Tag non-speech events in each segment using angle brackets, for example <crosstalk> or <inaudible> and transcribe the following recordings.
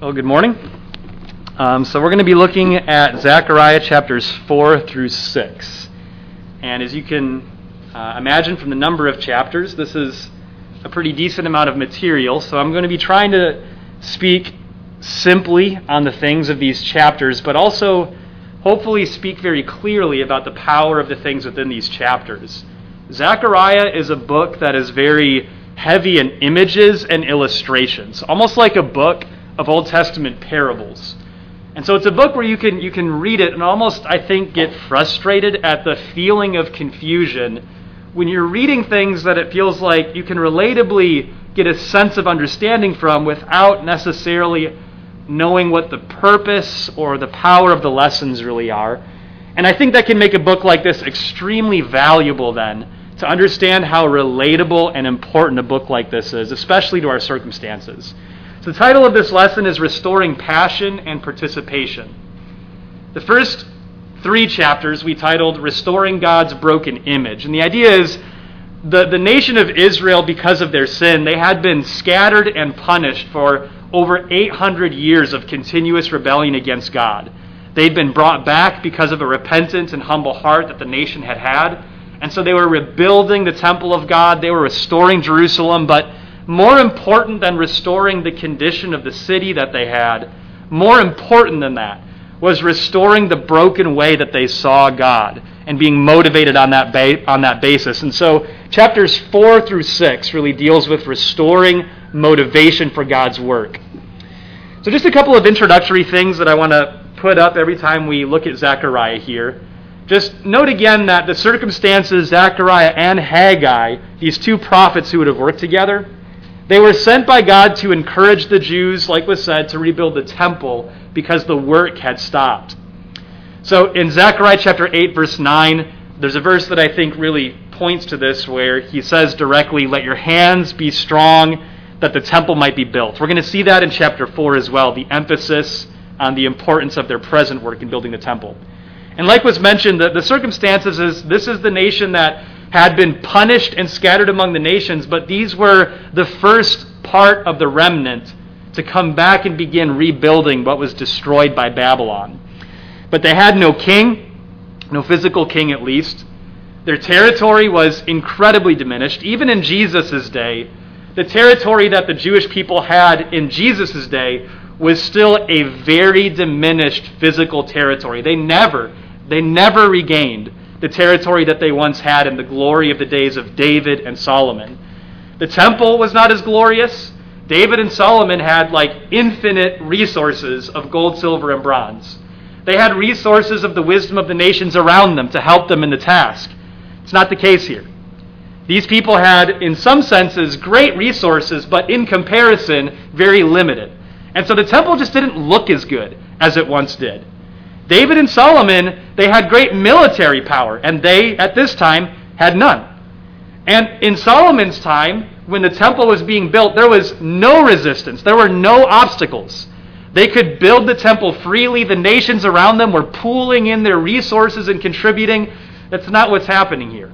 Well, good morning. Um, so, we're going to be looking at Zechariah chapters 4 through 6. And as you can uh, imagine from the number of chapters, this is a pretty decent amount of material. So, I'm going to be trying to speak simply on the things of these chapters, but also hopefully speak very clearly about the power of the things within these chapters. Zechariah is a book that is very heavy in images and illustrations, almost like a book of Old Testament parables. And so it's a book where you can you can read it and almost I think get frustrated at the feeling of confusion when you're reading things that it feels like you can relatably get a sense of understanding from without necessarily knowing what the purpose or the power of the lessons really are. And I think that can make a book like this extremely valuable then to understand how relatable and important a book like this is, especially to our circumstances. So, the title of this lesson is Restoring Passion and Participation. The first three chapters we titled Restoring God's Broken Image. And the idea is the, the nation of Israel, because of their sin, they had been scattered and punished for over 800 years of continuous rebellion against God. They'd been brought back because of a repentant and humble heart that the nation had had. And so they were rebuilding the temple of God, they were restoring Jerusalem, but more important than restoring the condition of the city that they had, more important than that, was restoring the broken way that they saw God and being motivated on that, ba- on that basis. And so, chapters 4 through 6 really deals with restoring motivation for God's work. So, just a couple of introductory things that I want to put up every time we look at Zechariah here. Just note again that the circumstances, Zechariah and Haggai, these two prophets who would have worked together, they were sent by God to encourage the Jews, like was said, to rebuild the temple because the work had stopped. So in Zechariah chapter 8, verse 9, there's a verse that I think really points to this where he says directly, Let your hands be strong that the temple might be built. We're going to see that in chapter 4 as well, the emphasis on the importance of their present work in building the temple. And like was mentioned, the, the circumstances is this is the nation that had been punished and scattered among the nations, but these were the first part of the remnant to come back and begin rebuilding what was destroyed by Babylon. But they had no king, no physical king at least. Their territory was incredibly diminished. Even in Jesus' day, the territory that the Jewish people had in Jesus' day was still a very diminished physical territory. They never, they never regained the territory that they once had in the glory of the days of David and Solomon. The temple was not as glorious. David and Solomon had like infinite resources of gold, silver, and bronze. They had resources of the wisdom of the nations around them to help them in the task. It's not the case here. These people had, in some senses, great resources, but in comparison, very limited. And so the temple just didn't look as good as it once did. David and Solomon, they had great military power, and they, at this time, had none. And in Solomon's time, when the temple was being built, there was no resistance, there were no obstacles. They could build the temple freely. The nations around them were pooling in their resources and contributing. That's not what's happening here.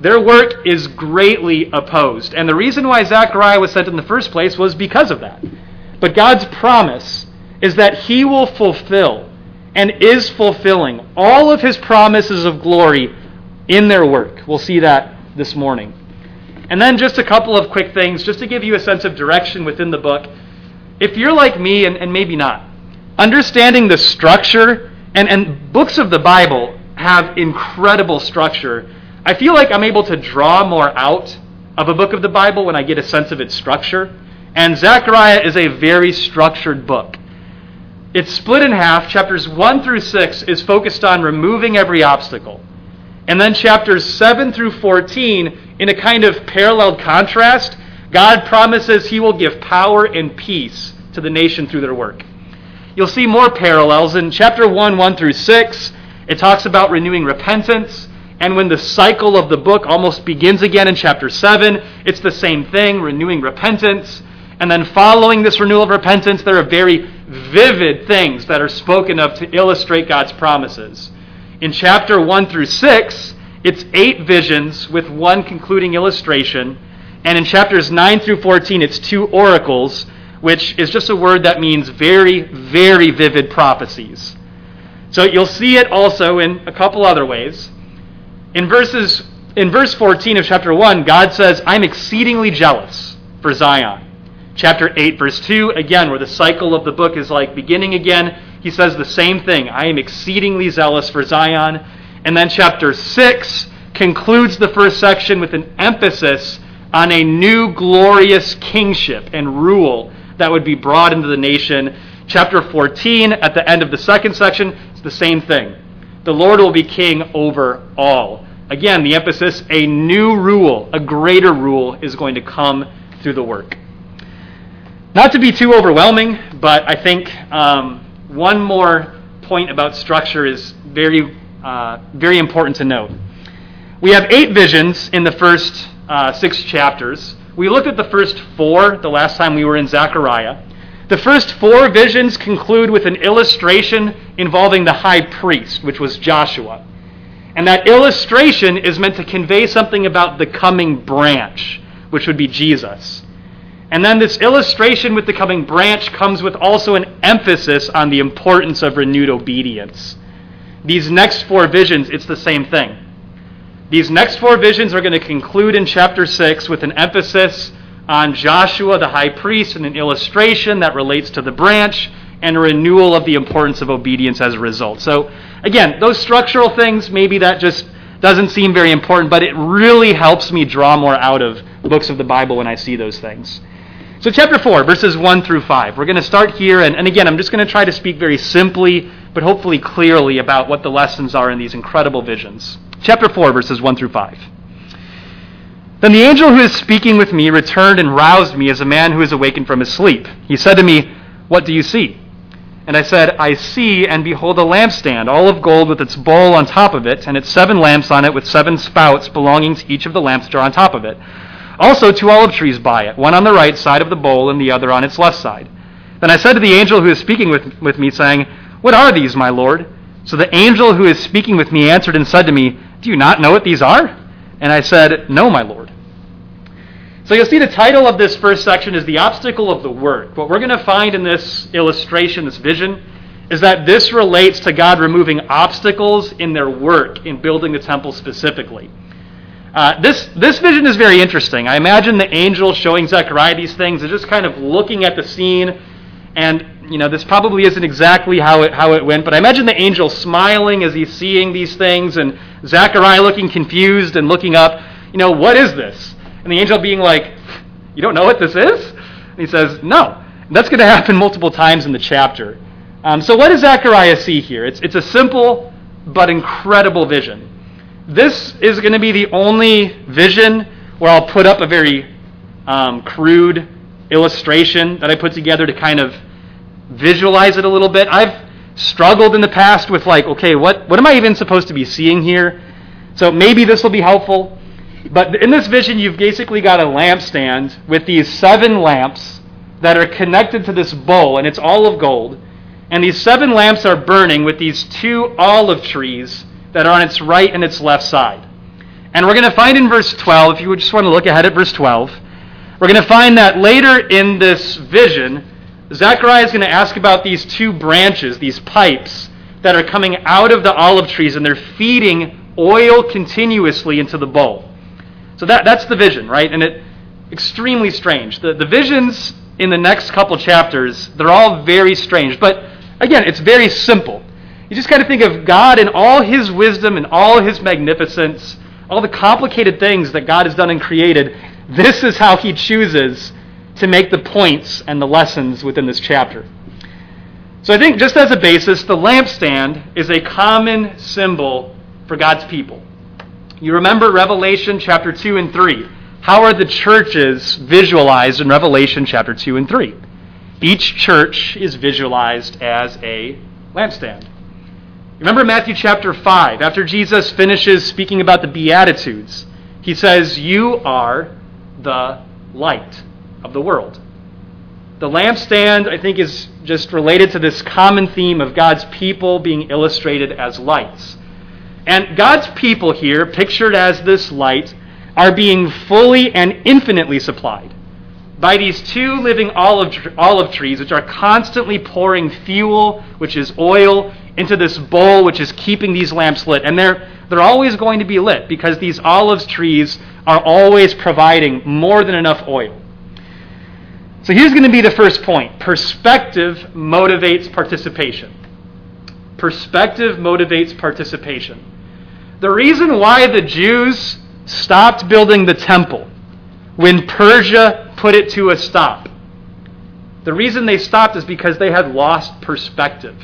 Their work is greatly opposed. And the reason why Zechariah was sent in the first place was because of that. But God's promise is that He will fulfill and is fulfilling all of his promises of glory in their work. We'll see that this morning. And then just a couple of quick things, just to give you a sense of direction within the book. If you're like me, and, and maybe not, understanding the structure, and, and books of the Bible have incredible structure. I feel like I'm able to draw more out of a book of the Bible when I get a sense of its structure. And Zechariah is a very structured book. It's split in half. Chapters 1 through 6 is focused on removing every obstacle. And then chapters 7 through 14, in a kind of parallel contrast, God promises he will give power and peace to the nation through their work. You'll see more parallels. In chapter 1, 1 through 6, it talks about renewing repentance. And when the cycle of the book almost begins again in chapter 7, it's the same thing renewing repentance. And then following this renewal of repentance, there are very vivid things that are spoken of to illustrate God's promises. In chapter 1 through 6, it's eight visions with one concluding illustration. And in chapters 9 through 14, it's two oracles, which is just a word that means very, very vivid prophecies. So you'll see it also in a couple other ways. In verses in verse 14 of chapter 1, God says, "I'm exceedingly jealous for Zion." Chapter 8 verse 2, again where the cycle of the book is like beginning again, he says the same thing, "I am exceedingly zealous for Zion." And then chapter 6 concludes the first section with an emphasis on a new glorious kingship and rule that would be brought into the nation. Chapter 14, at the end of the second section, it's the same thing. The Lord will be king over all. Again, the emphasis a new rule, a greater rule, is going to come through the work. Not to be too overwhelming, but I think um, one more point about structure is very, uh, very important to note. We have eight visions in the first uh, six chapters. We looked at the first four the last time we were in Zechariah. The first four visions conclude with an illustration involving the high priest, which was Joshua. And that illustration is meant to convey something about the coming branch, which would be Jesus. And then this illustration with the coming branch comes with also an emphasis on the importance of renewed obedience. These next four visions, it's the same thing. These next four visions are going to conclude in chapter 6 with an emphasis on Joshua the high priest and an illustration that relates to the branch and a renewal of the importance of obedience as a result. So, again, those structural things, maybe that just doesn't seem very important, but it really helps me draw more out of books of the Bible when I see those things. So, chapter 4, verses 1 through 5. We're going to start here, and, and again, I'm just going to try to speak very simply, but hopefully clearly about what the lessons are in these incredible visions. Chapter 4, verses 1 through 5. Then the angel who is speaking with me returned and roused me as a man who is awakened from his sleep. He said to me, What do you see? And I said, I see, and behold, a lampstand, all of gold, with its bowl on top of it, and its seven lamps on it, with seven spouts belonging to each of the lamps that are on top of it. Also, two olive trees by it, one on the right side of the bowl, and the other on its left side. Then I said to the angel who is speaking with, with me, saying, What are these, my Lord? So the angel who is speaking with me answered and said to me, Do you not know what these are? And I said, No, my Lord. So you'll see the title of this first section is The Obstacle of the Work. What we're going to find in this illustration, this vision, is that this relates to God removing obstacles in their work in building the temple specifically. Uh, this, this vision is very interesting. I imagine the angel showing Zechariah these things and just kind of looking at the scene. And, you know, this probably isn't exactly how it, how it went, but I imagine the angel smiling as he's seeing these things and Zechariah looking confused and looking up, you know, what is this? And the angel being like, You don't know what this is? And he says, No. And that's going to happen multiple times in the chapter. Um, so, what does Zechariah see here? It's, it's a simple but incredible vision. This is going to be the only vision where I'll put up a very um, crude illustration that I put together to kind of visualize it a little bit. I've struggled in the past with, like, okay, what, what am I even supposed to be seeing here? So maybe this will be helpful. But in this vision, you've basically got a lampstand with these seven lamps that are connected to this bowl, and it's all of gold. And these seven lamps are burning with these two olive trees that are on its right and its left side. And we're going to find in verse 12, if you just want to look ahead at verse 12, we're going to find that later in this vision, Zechariah is going to ask about these two branches, these pipes, that are coming out of the olive trees, and they're feeding oil continuously into the bowl. So that, that's the vision, right? And it extremely strange. The, the visions in the next couple chapters, they're all very strange. But again, it's very simple. You just kind of think of God in all his wisdom and all his magnificence, all the complicated things that God has done and created. This is how he chooses to make the points and the lessons within this chapter. So I think just as a basis, the lampstand is a common symbol for God's people. You remember Revelation chapter 2 and 3. How are the churches visualized in Revelation chapter 2 and 3? Each church is visualized as a lampstand. Remember Matthew chapter 5. After Jesus finishes speaking about the Beatitudes, he says, You are the light of the world. The lampstand, I think, is just related to this common theme of God's people being illustrated as lights. And God's people here, pictured as this light, are being fully and infinitely supplied. by these two living olive, olive trees, which are constantly pouring fuel, which is oil, into this bowl, which is keeping these lamps lit. And they're, they're always going to be lit because these olive trees are always providing more than enough oil. So here's going to be the first point perspective motivates participation. Perspective motivates participation. The reason why the Jews stopped building the temple when Persia put it to a stop. The reason they stopped is because they had lost perspective.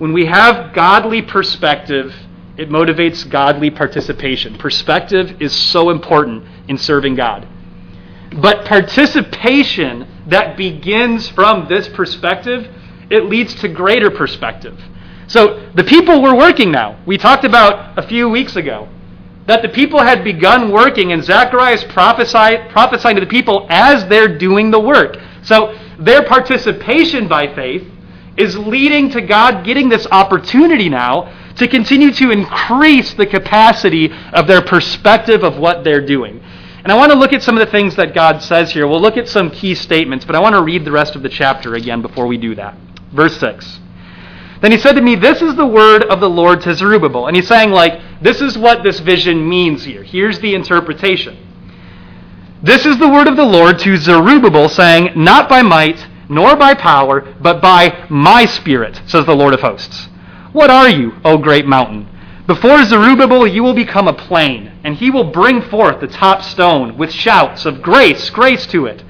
When we have godly perspective, it motivates godly participation. Perspective is so important in serving God. But participation that begins from this perspective, it leads to greater perspective. So the people were working now. We talked about a few weeks ago that the people had begun working, and Zacharias prophesied, prophesying to the people as they're doing the work. So their participation by faith is leading to God getting this opportunity now to continue to increase the capacity of their perspective of what they're doing. And I want to look at some of the things that God says here. We'll look at some key statements, but I want to read the rest of the chapter again before we do that. Verse 6. Then he said to me, This is the word of the Lord to Zerubbabel. And he's saying, like, this is what this vision means here. Here's the interpretation. This is the word of the Lord to Zerubbabel, saying, Not by might, nor by power, but by my spirit, says the Lord of hosts. What are you, O great mountain? Before Zerubbabel you will become a plain, and he will bring forth the top stone with shouts of grace, grace to it.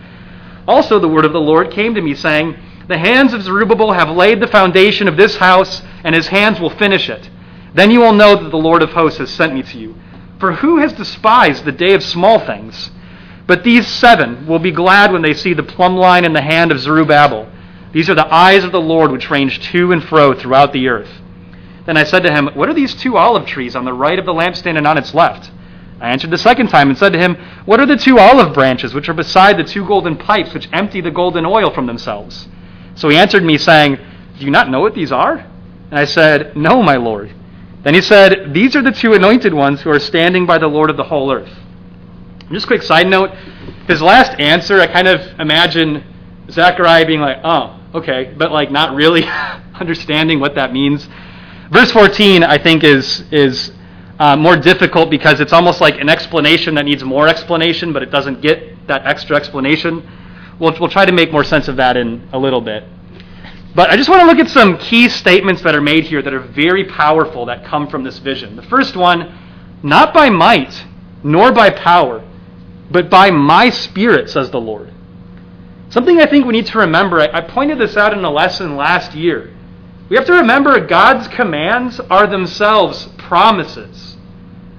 Also the word of the Lord came to me, saying, the hands of Zerubbabel have laid the foundation of this house, and his hands will finish it. Then you will know that the Lord of hosts has sent me to you. For who has despised the day of small things? But these seven will be glad when they see the plumb line in the hand of Zerubbabel. These are the eyes of the Lord which range to and fro throughout the earth. Then I said to him, What are these two olive trees on the right of the lampstand and on its left? I answered the second time and said to him, What are the two olive branches which are beside the two golden pipes which empty the golden oil from themselves? So he answered me, saying, Do you not know what these are? And I said, No, my Lord. Then he said, These are the two anointed ones who are standing by the Lord of the whole earth. Just a quick side note his last answer, I kind of imagine Zechariah being like, Oh, okay, but like not really <laughs> understanding what that means. Verse 14, I think, is, is uh, more difficult because it's almost like an explanation that needs more explanation, but it doesn't get that extra explanation. We'll, we'll try to make more sense of that in a little bit. But I just want to look at some key statements that are made here that are very powerful that come from this vision. The first one, not by might nor by power, but by my spirit, says the Lord. Something I think we need to remember. I, I pointed this out in a lesson last year. We have to remember God's commands are themselves promises.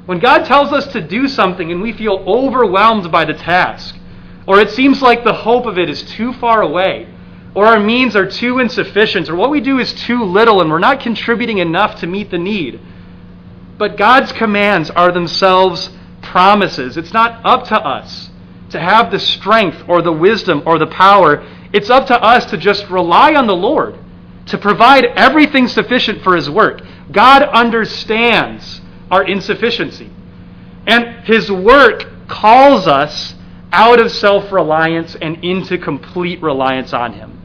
When God tells us to do something and we feel overwhelmed by the task, or it seems like the hope of it is too far away, or our means are too insufficient, or what we do is too little and we're not contributing enough to meet the need. But God's commands are themselves promises. It's not up to us to have the strength or the wisdom or the power. It's up to us to just rely on the Lord to provide everything sufficient for His work. God understands our insufficiency. And His work calls us out of self reliance and into complete reliance on Him.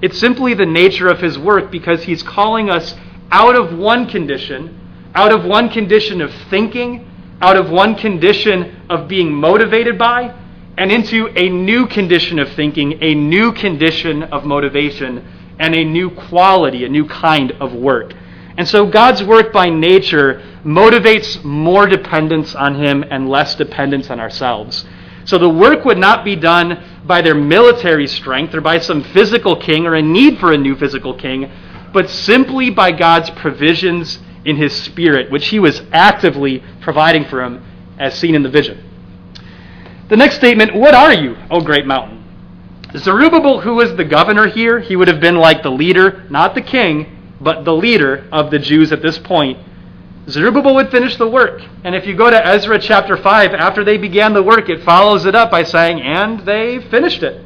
It's simply the nature of His work because He's calling us out of one condition, out of one condition of thinking, out of one condition of being motivated by, and into a new condition of thinking, a new condition of motivation, and a new quality, a new kind of work. And so God's work by nature motivates more dependence on Him and less dependence on ourselves. So the work would not be done by their military strength or by some physical king or a need for a new physical king, but simply by God's provisions in his spirit, which he was actively providing for him as seen in the vision. The next statement What are you, O great mountain? Zerubbabel, who was the governor here, he would have been like the leader, not the king, but the leader of the Jews at this point Zerubbabel would finish the work. And if you go to Ezra chapter 5, after they began the work, it follows it up by saying, and they finished it.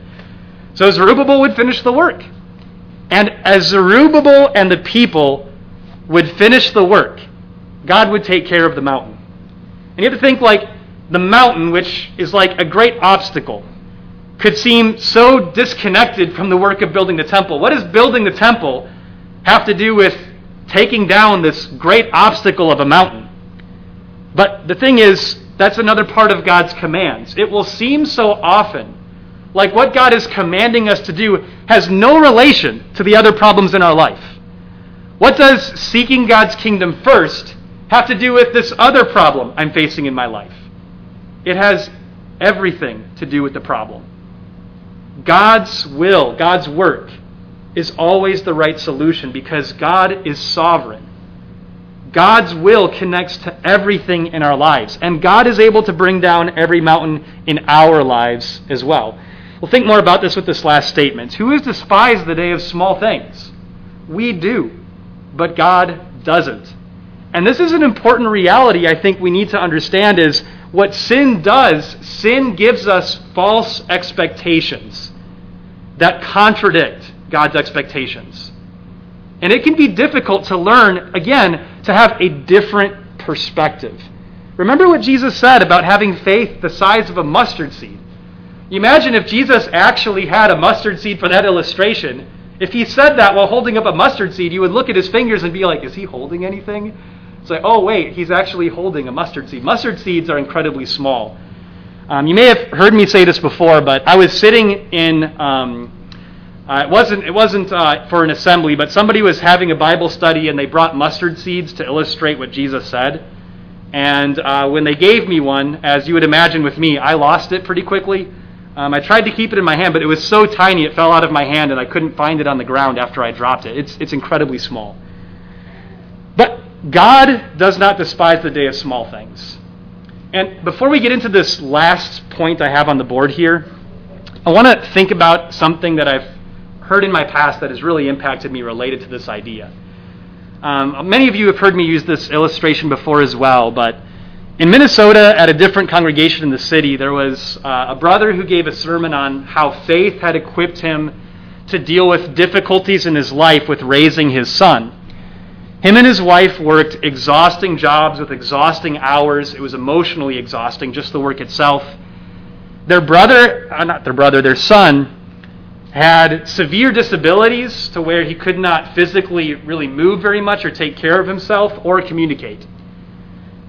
So Zerubbabel would finish the work. And as Zerubbabel and the people would finish the work, God would take care of the mountain. And you have to think like the mountain, which is like a great obstacle. could seem so disconnected from the work of building the temple. What does building the temple have to do with taking down this great obstacle of a mountain? But the thing is, that's another part of God's commands. It will seem so often like what God is commanding us to do has no relation to the other problems in our life. What does seeking God's kingdom first have to do with this other problem I'm facing in my life? It has everything to do with the problem. God's will, God's work, is always the right solution because God is sovereign. God's will connects to everything in our lives, and God is able to bring down every mountain in our lives as well. We'll think more about this with this last statement. Who has despised the day of small things? We do, but God doesn't. And this is an important reality I think we need to understand is what sin does, sin gives us false expectations that contradict God's expectations. And it can be difficult to learn, again, to have a different perspective. Remember what Jesus said about having faith the size of a mustard seed. Imagine if Jesus actually had a mustard seed for that illustration. If he said that while holding up a mustard seed, you would look at his fingers and be like, is he holding anything? It's like, oh, wait, he's actually holding a mustard seed. Mustard seeds are incredibly small. Um, you may have heard me say this before, but I was sitting in. Um, uh, it wasn't, it wasn't uh, for an assembly, but somebody was having a Bible study and they brought mustard seeds to illustrate what Jesus said. And uh, when they gave me one, as you would imagine with me, I lost it pretty quickly. Um, I tried to keep it in my hand, but it was so tiny it fell out of my hand and I couldn't find it on the ground after I dropped it. It's, it's incredibly small. But God does not despise the day of small things. And before we get into this last point I have on the board here, I want to think about something that I've heard in my past that has really impacted me related to this idea. Um, many of you have heard me use this illustration before as well, but in Minnesota, at a different congregation in the city, there was uh, a brother who gave a sermon on how faith had equipped him to deal with difficulties in his life with raising his son. Him and his wife worked exhausting jobs with exhausting hours. It was emotionally exhausting, just the work itself. Their brother, uh, not their brother, their son, had severe disabilities to where he could not physically really move very much or take care of himself or communicate.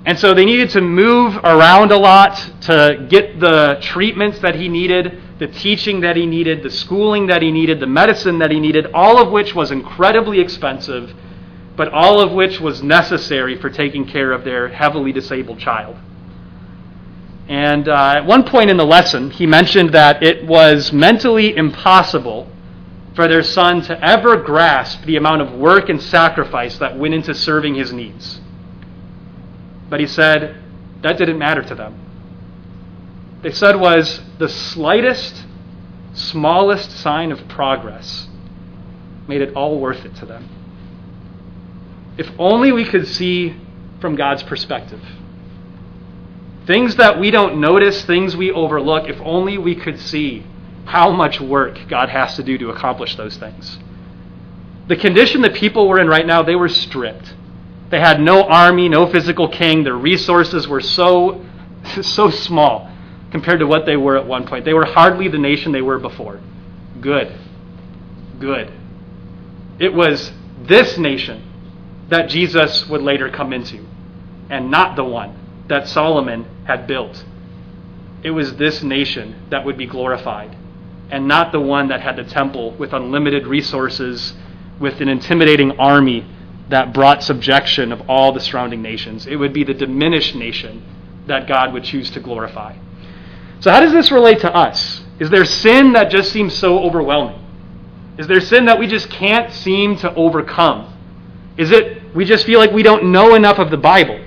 And so they needed to move around a lot to get the treatments that he needed, the teaching that he needed, the schooling that he needed, the medicine that he needed, all of which was incredibly expensive, but all of which was necessary for taking care of their heavily disabled child. And uh, at one point in the lesson, he mentioned that it was mentally impossible for their son to ever grasp the amount of work and sacrifice that went into serving his needs. But he said that didn't matter to them. They said was the slightest, smallest sign of progress made it all worth it to them. If only we could see from God's perspective. Things that we don't notice, things we overlook, if only we could see how much work God has to do to accomplish those things. The condition that people were in right now, they were stripped. They had no army, no physical king. Their resources were so, <laughs> so small compared to what they were at one point. They were hardly the nation they were before. Good. Good. It was this nation that Jesus would later come into, and not the one that Solomon had built. It was this nation that would be glorified, and not the one that had the temple with unlimited resources, with an intimidating army that brought subjection of all the surrounding nations. It would be the diminished nation that God would choose to glorify. So, how does this relate to us? Is there sin that just seems so overwhelming? Is there sin that we just can't seem to overcome? Is it we just feel like we don't know enough of the Bible?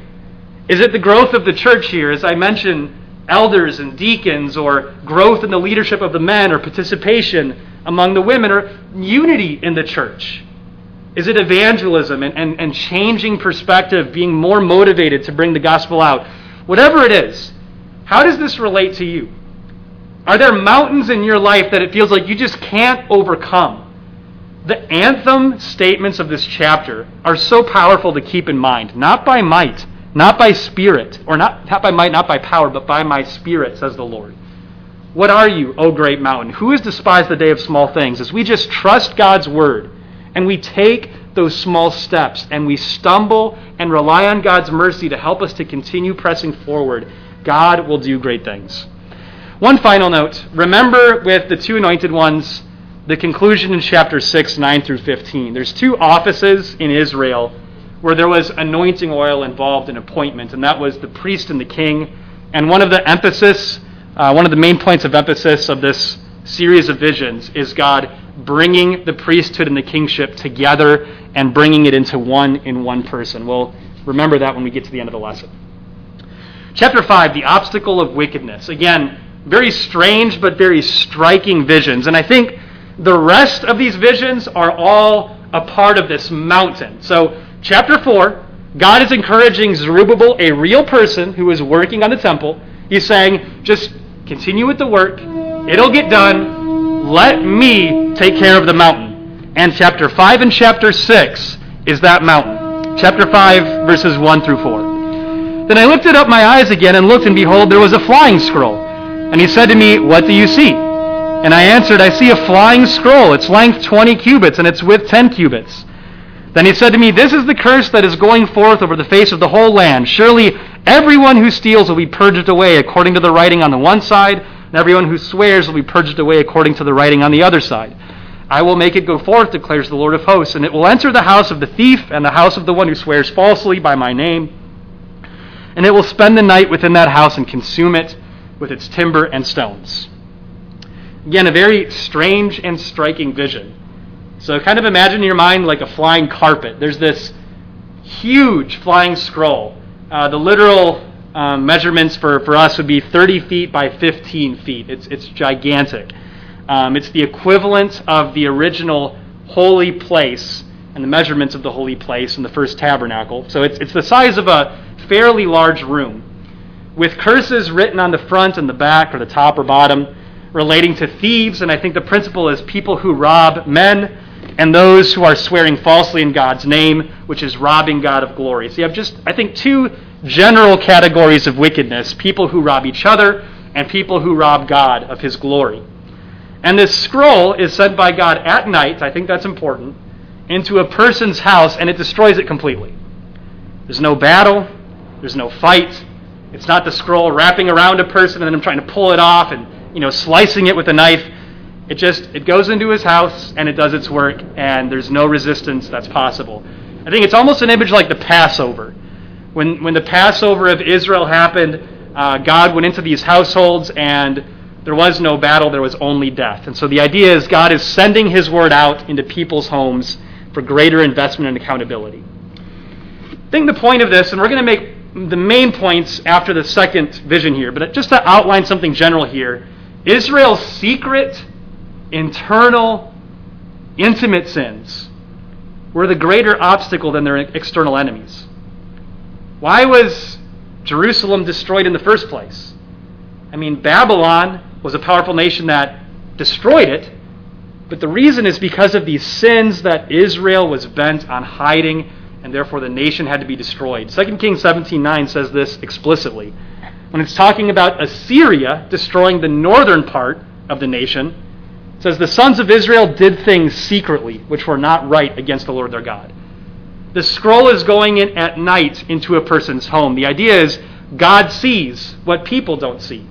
Is it the growth of the church here, as I mentioned, elders and deacons, or growth in the leadership of the men, or participation among the women, or unity in the church? Is it evangelism and, and, and changing perspective, being more motivated to bring the gospel out? Whatever it is, how does this relate to you? Are there mountains in your life that it feels like you just can't overcome? The anthem statements of this chapter are so powerful to keep in mind, not by might, not by spirit, or not, not by might, not by power, but by my spirit, says the Lord. What are you, O great mountain? Who has despised the day of small things? As we just trust God's word and we take those small steps and we stumble and rely on God's mercy to help us to continue pressing forward, God will do great things. One final note remember with the two anointed ones the conclusion in chapter 6, 9 through 15. There's two offices in Israel where there was anointing oil involved in appointment, and that was the priest and the king. And one of the emphasis, uh, one of the main points of emphasis of this series of visions is God bringing the priesthood and the kingship together and bringing it into one in one person. We'll remember that when we get to the end of the lesson. Chapter 5, the obstacle of wickedness. Again, very strange but very striking visions. And I think the rest of these visions are all a part of this mountain. So, chapter 4, God is encouraging Zerubbabel, a real person who is working on the temple. He's saying, just continue with the work, it'll get done. Let me take care of the mountain. And chapter 5 and chapter 6 is that mountain. Chapter 5, verses 1 through 4. Then I lifted up my eyes again and looked, and behold, there was a flying scroll. And he said to me, What do you see? And I answered, I see a flying scroll. Its length 20 cubits, and its width 10 cubits. Then he said to me, This is the curse that is going forth over the face of the whole land. Surely everyone who steals will be purged away according to the writing on the one side, and everyone who swears will be purged away according to the writing on the other side. I will make it go forth, declares the Lord of hosts, and it will enter the house of the thief and the house of the one who swears falsely by my name. And it will spend the night within that house and consume it with its timber and stones. Again, a very strange and striking vision. So, kind of imagine in your mind like a flying carpet. There's this huge flying scroll. Uh, the literal um, measurements for, for us would be 30 feet by 15 feet. It's, it's gigantic. Um, it's the equivalent of the original holy place and the measurements of the holy place in the first tabernacle. So, it's, it's the size of a fairly large room with curses written on the front and the back or the top or bottom relating to thieves, and I think the principle is people who rob men and those who are swearing falsely in God's name, which is robbing God of glory. So you have just, I think, two general categories of wickedness people who rob each other and people who rob God of his glory. And this scroll is sent by God at night, I think that's important, into a person's house, and it destroys it completely. There's no battle, there's no fight. It's not the scroll wrapping around a person and then trying to pull it off and you know, slicing it with a knife. It just it goes into his house and it does its work, and there's no resistance that's possible. I think it's almost an image like the Passover. When when the Passover of Israel happened, uh, God went into these households and there was no battle, there was only death. And so the idea is God is sending his word out into people's homes for greater investment and accountability. I think the point of this, and we're going to make the main points after the second vision here, but just to outline something general here, Israel's secret, internal, intimate sins were the greater obstacle than their external enemies. Why was Jerusalem destroyed in the first place? I mean, Babylon was a powerful nation that destroyed it, but the reason is because of these sins that Israel was bent on hiding, and therefore the nation had to be destroyed. 2 Kings 17:9 says this explicitly when it's talking about Assyria destroying the northern part of the nation, it says the sons of Israel did things secretly which were not right against the Lord their God. The scroll is going in at night into a person's home. The idea is God sees what people don't see.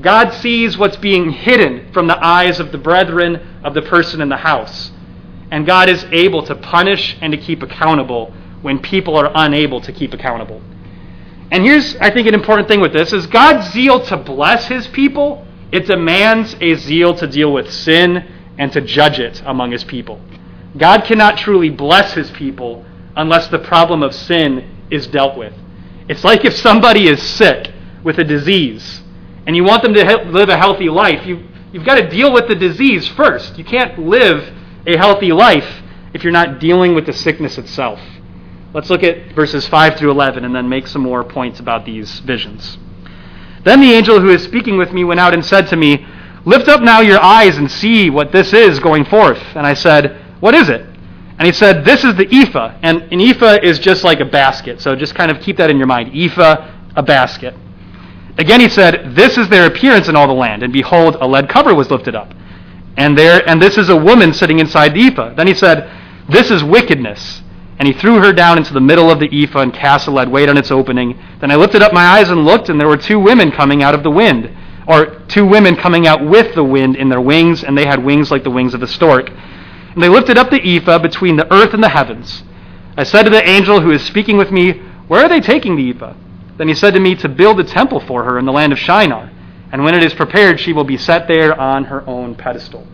God sees what's being hidden from the eyes of the brethren of the person in the house. And God is able to punish and to keep accountable when people are unable to keep accountable. And here's, I think, an important thing with this is God's zeal to bless his people, it demands a zeal to deal with sin and to judge it among his people. God cannot truly bless his people unless the problem of sin is dealt with. It's like if somebody is sick with a disease and you want them to live a healthy life, you, you've got to deal with the disease first. You can't live a healthy life if you're not dealing with the sickness itself. Let's look at verses 5 through 11 and then make some more points about these visions. Then the angel who is speaking with me went out and said to me, Lift up now your eyes and see what this is going forth. And I said, What is it? And he said, This is the ephah. And an ephah is just like a basket. So just kind of keep that in your mind. Ephah, a basket. Again he said, This is their appearance in all the land, and behold, a lead cover was lifted up. And there and this is a woman sitting inside the ephah. Then he said, This is wickedness. And he threw her down into the middle of the ephah and cast a lead weight on its opening. Then I lifted up my eyes and looked, and there were two women coming out of the wind, or two women coming out with the wind in their wings, and they had wings like the wings of a stork. And they lifted up the ephah between the earth and the heavens. I said to the angel who is speaking with me, Where are they taking the ephah? Then he said to me to build a temple for her in the land of Shinar, and when it is prepared, she will be set there on her own pedestal.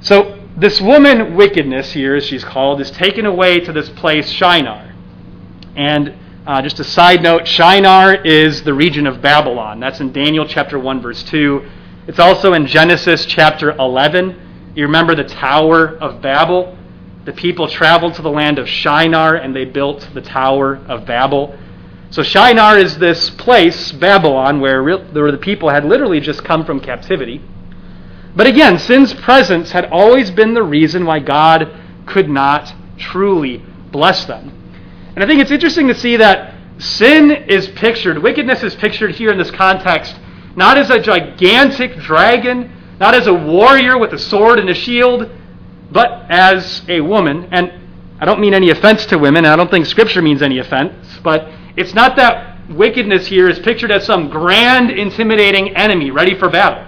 So, this woman, wickedness here, as she's called, is taken away to this place, Shinar. And uh, just a side note Shinar is the region of Babylon. That's in Daniel chapter 1, verse 2. It's also in Genesis chapter 11. You remember the Tower of Babel? The people traveled to the land of Shinar and they built the Tower of Babel. So Shinar is this place, Babylon, where, where the people had literally just come from captivity. But again, sin's presence had always been the reason why God could not truly bless them. And I think it's interesting to see that sin is pictured, wickedness is pictured here in this context, not as a gigantic dragon, not as a warrior with a sword and a shield, but as a woman. And I don't mean any offense to women, I don't think Scripture means any offense, but it's not that wickedness here is pictured as some grand, intimidating enemy ready for battle.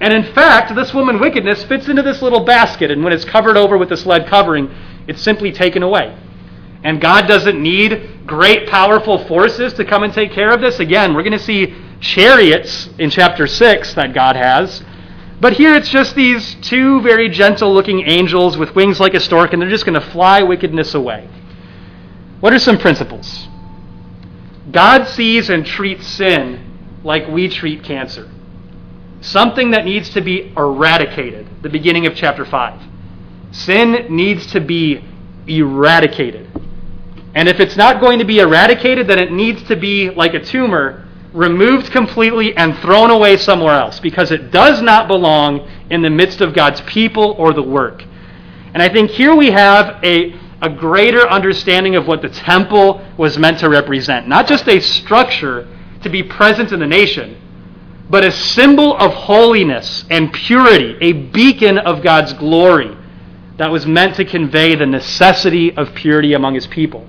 And in fact, this woman wickedness fits into this little basket, and when it's covered over with this lead covering, it's simply taken away. And God doesn't need great, powerful forces to come and take care of this. Again, we're going to see chariots in chapter 6 that God has. But here it's just these two very gentle looking angels with wings like a stork, and they're just going to fly wickedness away. What are some principles? God sees and treats sin like we treat cancer. Something that needs to be eradicated. The beginning of chapter 5. Sin needs to be eradicated. And if it's not going to be eradicated, then it needs to be like a tumor, removed completely and thrown away somewhere else because it does not belong in the midst of God's people or the work. And I think here we have a a greater understanding of what the temple was meant to represent. Not just a structure to be present in the nation, but a symbol of holiness and purity, a beacon of God's glory that was meant to convey the necessity of purity among his people.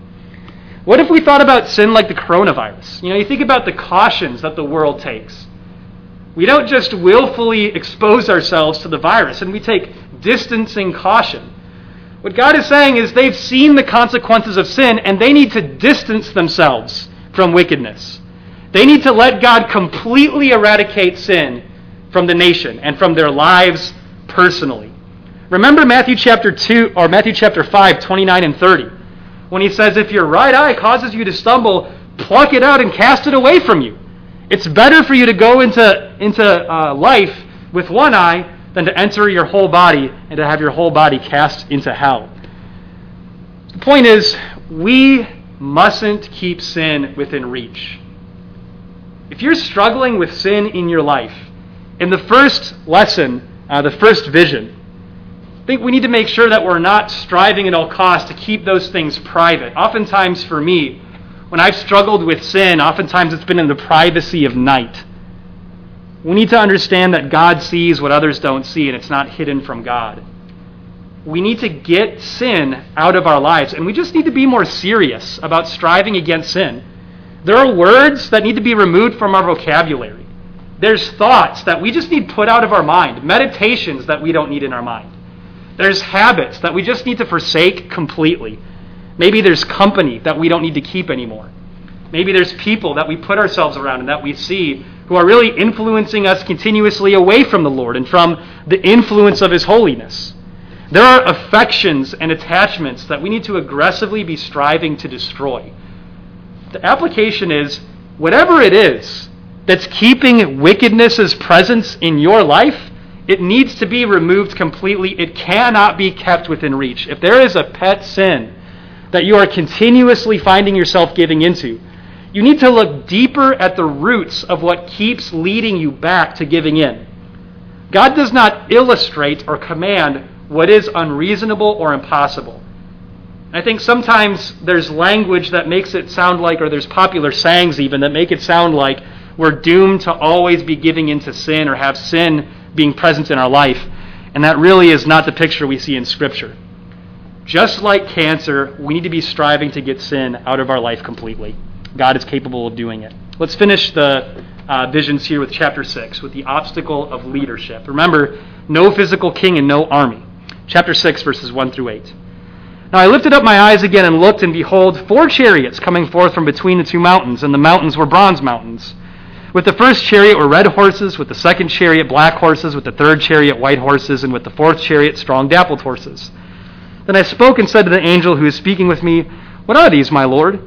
What if we thought about sin like the coronavirus? You know, you think about the cautions that the world takes. We don't just willfully expose ourselves to the virus, and we take distancing caution. What God is saying is they've seen the consequences of sin and they need to distance themselves from wickedness. They need to let God completely eradicate sin from the nation and from their lives personally. Remember Matthew chapter 2 or Matthew chapter 5 29 and 30 when he says if your right eye causes you to stumble, pluck it out and cast it away from you. It's better for you to go into into uh, life with one eye than to enter your whole body and to have your whole body cast into hell. The point is, we mustn't keep sin within reach. If you're struggling with sin in your life, in the first lesson, uh, the first vision, think we need to make sure that we're not striving at all costs to keep those things private. Oftentimes, for me, when I've struggled with sin, oftentimes it's been in the privacy of night. We need to understand that God sees what others don't see, and it's not hidden from God. We need to get sin out of our lives, and we just need to be more serious about striving against sin. There are words that need to be removed from our vocabulary. There's thoughts that we just need put out of our mind, meditations that we don't need in our mind. There's habits that we just need to forsake completely. Maybe there's company that we don't need to keep anymore. Maybe there's people that we put ourselves around and that we see who are really influencing us continuously away from the Lord and from the influence of His holiness. There are affections and attachments that we need to aggressively be striving to destroy. The application is whatever it is that's keeping wickedness's presence in your life, it needs to be removed completely. It cannot be kept within reach. If there is a pet sin that you are continuously finding yourself giving into, you need to look deeper at the roots of what keeps leading you back to giving in. God does not illustrate or command what is unreasonable or impossible. I think sometimes there's language that makes it sound like, or there's popular sayings even that make it sound like we're doomed to always be giving into sin or have sin being present in our life. And that really is not the picture we see in Scripture. Just like cancer, we need to be striving to get sin out of our life completely. God is capable of doing it. Let's finish the uh, visions here with chapter 6, with the obstacle of leadership. Remember, no physical king and no army. Chapter 6, verses 1 through 8. Now I lifted up my eyes again and looked, and behold, four chariots coming forth from between the two mountains, and the mountains were bronze mountains. With the first chariot were red horses, with the second chariot black horses, with the third chariot white horses, and with the fourth chariot strong dappled horses. Then I spoke and said to the angel who was speaking with me, What are these, my Lord?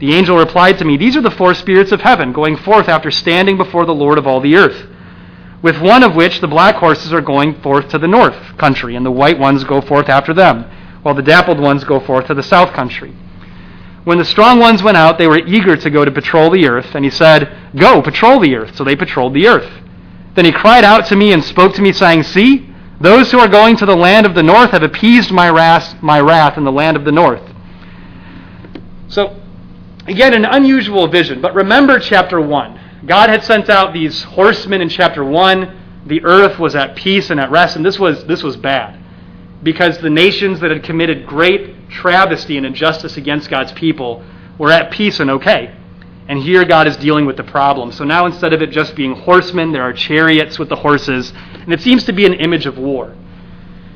The angel replied to me, These are the four spirits of heaven, going forth after standing before the Lord of all the earth. With one of which the black horses are going forth to the north country, and the white ones go forth after them, while the dappled ones go forth to the south country. When the strong ones went out, they were eager to go to patrol the earth, and he said, Go, patrol the earth. So they patrolled the earth. Then he cried out to me and spoke to me, saying, See, those who are going to the land of the north have appeased my wrath, my wrath in the land of the north. So, again, an unusual vision. But remember chapter 1. God had sent out these horsemen in chapter 1. The earth was at peace and at rest, and this was, this was bad. Because the nations that had committed great travesty and injustice against God's people were at peace and okay. And here God is dealing with the problem. So now instead of it just being horsemen, there are chariots with the horses. And it seems to be an image of war.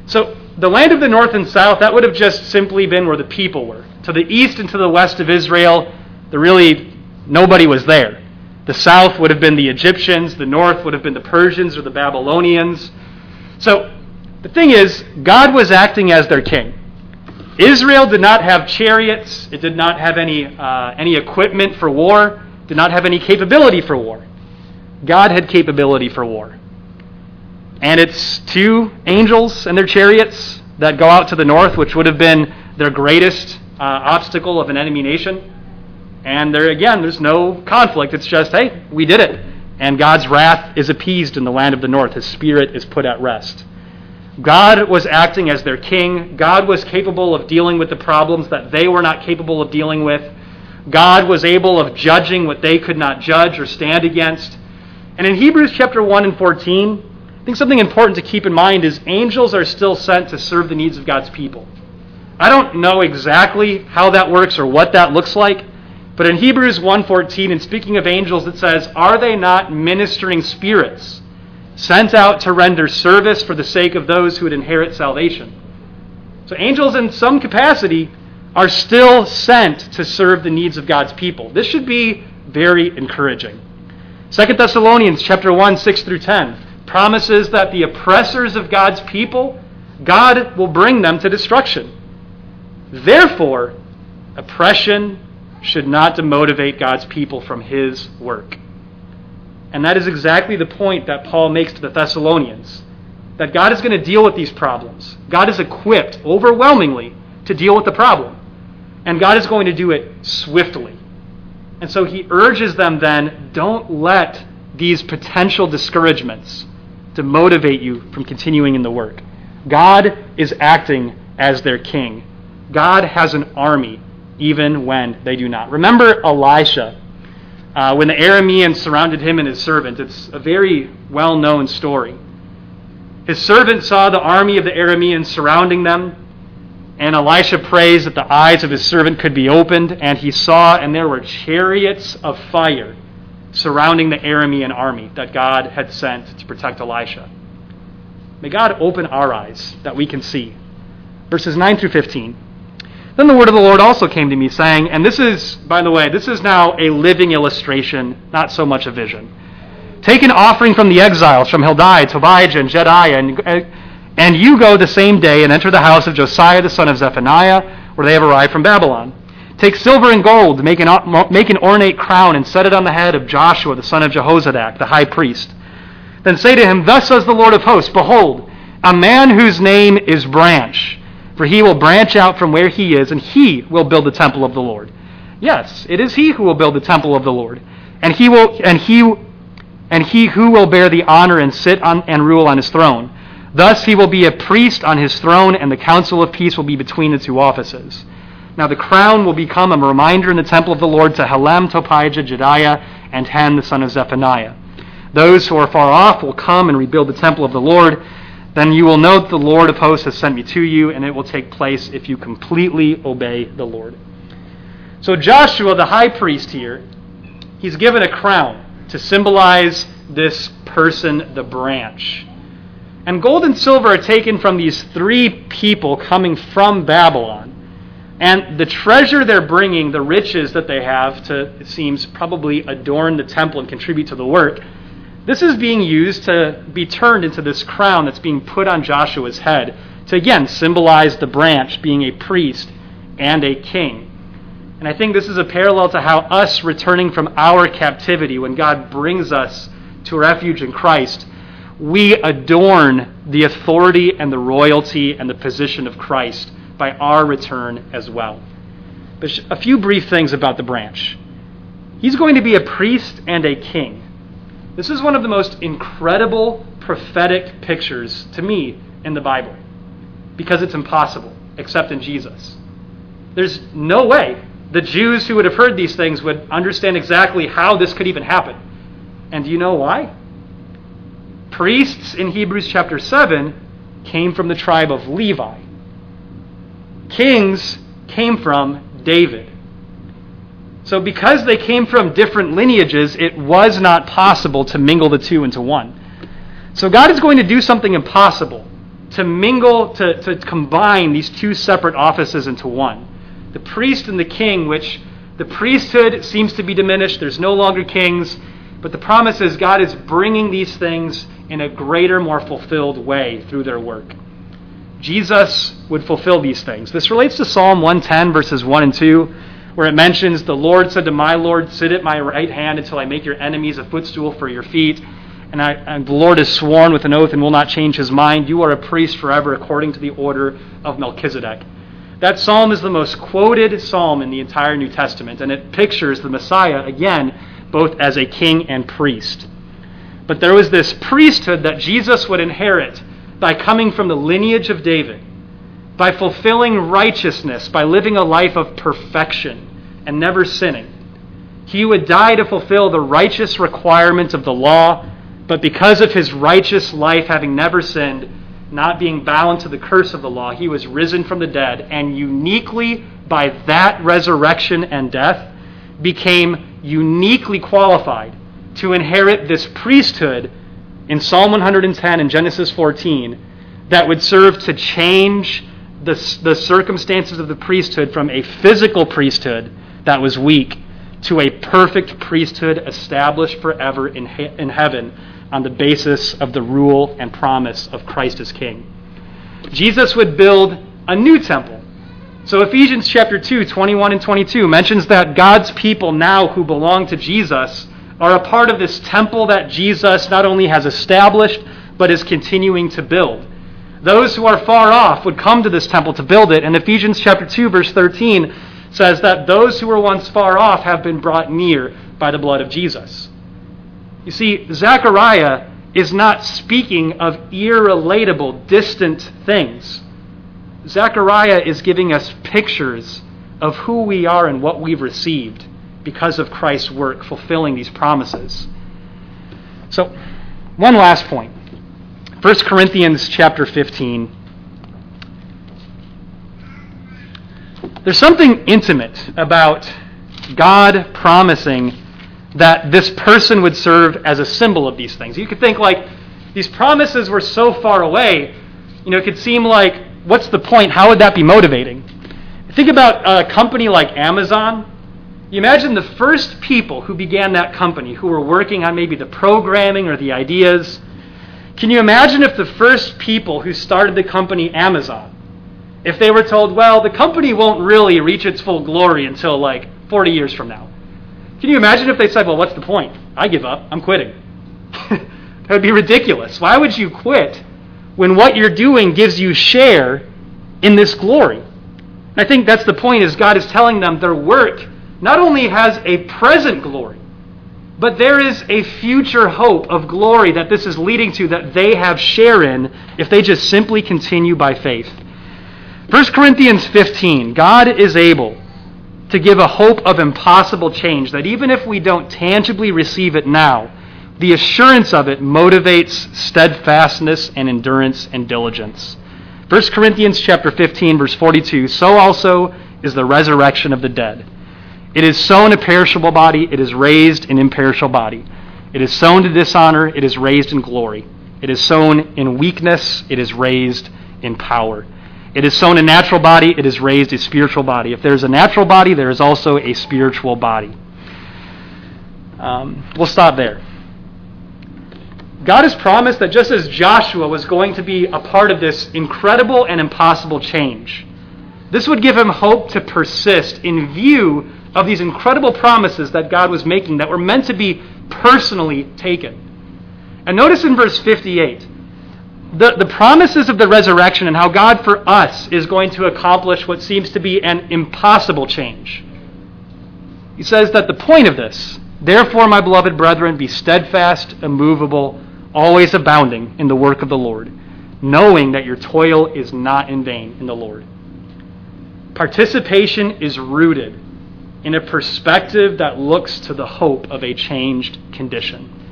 So the land of the north and south, that would have just simply been where the people were. To the east and to the west of Israel, there really nobody was there. The south would have been the Egyptians, the north would have been the Persians or the Babylonians. So the thing is, God was acting as their king. Israel did not have chariots, it did not have any, uh, any equipment for war, did not have any capability for war. God had capability for war. And it's two angels and their chariots that go out to the north, which would have been their greatest uh, obstacle of an enemy nation. And there again, there's no conflict. It's just, hey, we did it. And God's wrath is appeased in the land of the north. His spirit is put at rest. God was acting as their king. God was capable of dealing with the problems that they were not capable of dealing with. God was able of judging what they could not judge or stand against. And in Hebrews chapter 1 and 14, I think something important to keep in mind is angels are still sent to serve the needs of God's people. I don't know exactly how that works or what that looks like, but in Hebrews 1:14 and speaking of angels it says, "Are they not ministering spirits?" Sent out to render service for the sake of those who would inherit salvation. So angels in some capacity are still sent to serve the needs of God's people. This should be very encouraging. 2 Thessalonians chapter 1 6 through 10 promises that the oppressors of God's people God will bring them to destruction. Therefore, oppression should not demotivate God's people from his work. And that is exactly the point that Paul makes to the Thessalonians that God is going to deal with these problems. God is equipped overwhelmingly to deal with the problem. And God is going to do it swiftly. And so he urges them then don't let these potential discouragements to motivate you from continuing in the work. God is acting as their king. God has an army even when they do not. Remember Elisha uh, when the Arameans surrounded him and his servant. It's a very well known story. His servant saw the army of the Arameans surrounding them, and Elisha prays that the eyes of his servant could be opened, and he saw, and there were chariots of fire surrounding the Aramean army that God had sent to protect Elisha. May God open our eyes that we can see. Verses 9 through 15. Then the word of the Lord also came to me, saying, and this is, by the way, this is now a living illustration, not so much a vision. Take an offering from the exiles, from Heldai, Tobijah, and Jedaiah, and, and you go the same day and enter the house of Josiah the son of Zephaniah, where they have arrived from Babylon. Take silver and gold, make an, make an ornate crown, and set it on the head of Joshua the son of Jehozadak, the high priest. Then say to him, Thus says the Lord of hosts, Behold, a man whose name is Branch for he will branch out from where he is, and he will build the temple of the Lord. Yes, it is he who will build the temple of the Lord. And he will and he and he who will bear the honor and sit on and rule on his throne. Thus he will be a priest on his throne, and the counsel of peace will be between the two offices. Now the crown will become a reminder in the temple of the Lord to Helem, Tobijah, Jedaiah, and Han the son of Zephaniah. Those who are far off will come and rebuild the temple of the Lord. Then you will know that the Lord of hosts has sent me to you, and it will take place if you completely obey the Lord. So Joshua, the high priest here, he's given a crown to symbolize this person, the branch. And gold and silver are taken from these three people coming from Babylon. And the treasure they're bringing, the riches that they have to, it seems, probably adorn the temple and contribute to the work, this is being used to be turned into this crown that's being put on Joshua's head to again symbolize the branch being a priest and a king. And I think this is a parallel to how us returning from our captivity, when God brings us to refuge in Christ, we adorn the authority and the royalty and the position of Christ by our return as well. But a few brief things about the branch. He's going to be a priest and a king. This is one of the most incredible prophetic pictures to me in the Bible because it's impossible except in Jesus. There's no way the Jews who would have heard these things would understand exactly how this could even happen. And do you know why? Priests in Hebrews chapter 7 came from the tribe of Levi. Kings came from David. So, because they came from different lineages, it was not possible to mingle the two into one. So, God is going to do something impossible to mingle, to, to combine these two separate offices into one the priest and the king, which the priesthood seems to be diminished. There's no longer kings. But the promise is God is bringing these things in a greater, more fulfilled way through their work. Jesus would fulfill these things. This relates to Psalm 110, verses 1 and 2, where it mentions, The Lord said to my Lord, Sit at my right hand until I make your enemies a footstool for your feet. And, I, and the Lord has sworn with an oath and will not change his mind. You are a priest forever according to the order of Melchizedek. That psalm is the most quoted psalm in the entire New Testament, and it pictures the Messiah, again, both as a king and priest. But there was this priesthood that Jesus would inherit by coming from the lineage of David, by fulfilling righteousness, by living a life of perfection and never sinning. He would die to fulfill the righteous requirements of the law, but because of his righteous life, having never sinned, not being bound to the curse of the law, he was risen from the dead, and uniquely by that resurrection and death, became uniquely qualified to inherit this priesthood in Psalm 110 and Genesis 14 that would serve to change the, the circumstances of the priesthood from a physical priesthood that was weak to a perfect priesthood established forever in, he- in heaven on the basis of the rule and promise of Christ as King. Jesus would build a new temple. So Ephesians chapter 2, 21 and 22 mentions that God's people now who belong to Jesus are a part of this temple that Jesus not only has established, but is continuing to build. Those who are far off would come to this temple to build it. And Ephesians chapter 2, verse 13 says that those who were once far off have been brought near by the blood of Jesus. You see, Zechariah is not speaking of irrelatable, distant things. Zechariah is giving us pictures of who we are and what we've received because of Christ's work fulfilling these promises. So, one last point. 1 Corinthians chapter 15. There's something intimate about God promising that this person would serve as a symbol of these things. You could think like these promises were so far away, you know, it could seem like what's the point? How would that be motivating? Think about a company like Amazon you imagine the first people who began that company, who were working on maybe the programming or the ideas. Can you imagine if the first people who started the company Amazon, if they were told, well, the company won't really reach its full glory until like 40 years from now? Can you imagine if they said, well, what's the point? I give up. I'm quitting. <laughs> that would be ridiculous. Why would you quit when what you're doing gives you share in this glory? I think that's the point is God is telling them their work not only has a present glory, but there is a future hope of glory that this is leading to that they have share in if they just simply continue by faith. 1 Corinthians 15 God is able to give a hope of impossible change that even if we don't tangibly receive it now, the assurance of it motivates steadfastness and endurance and diligence. 1 Corinthians chapter 15 verse 42 so also is the resurrection of the dead. It is sown a perishable body, it is raised an imperishable body. It is sown to dishonor, it is raised in glory. It is sown in weakness, it is raised in power. It is sown a natural body, it is raised a spiritual body. If there's a natural body, there is also a spiritual body. Um, we'll stop there. God has promised that just as Joshua was going to be a part of this incredible and impossible change, this would give him hope to persist in view of these incredible promises that God was making that were meant to be personally taken. And notice in verse 58 the, the promises of the resurrection and how God for us is going to accomplish what seems to be an impossible change. He says that the point of this, therefore, my beloved brethren, be steadfast, immovable, always abounding in the work of the Lord, knowing that your toil is not in vain in the Lord. Participation is rooted in a perspective that looks to the hope of a changed condition.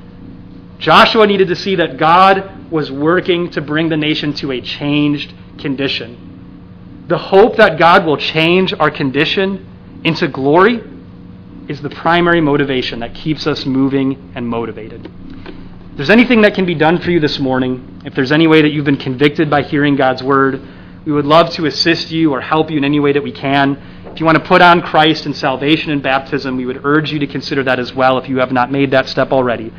Joshua needed to see that God was working to bring the nation to a changed condition. The hope that God will change our condition into glory is the primary motivation that keeps us moving and motivated. If there's anything that can be done for you this morning, if there's any way that you've been convicted by hearing God's word, we would love to assist you or help you in any way that we can. If you want to put on Christ in salvation and baptism, we would urge you to consider that as well if you have not made that step already.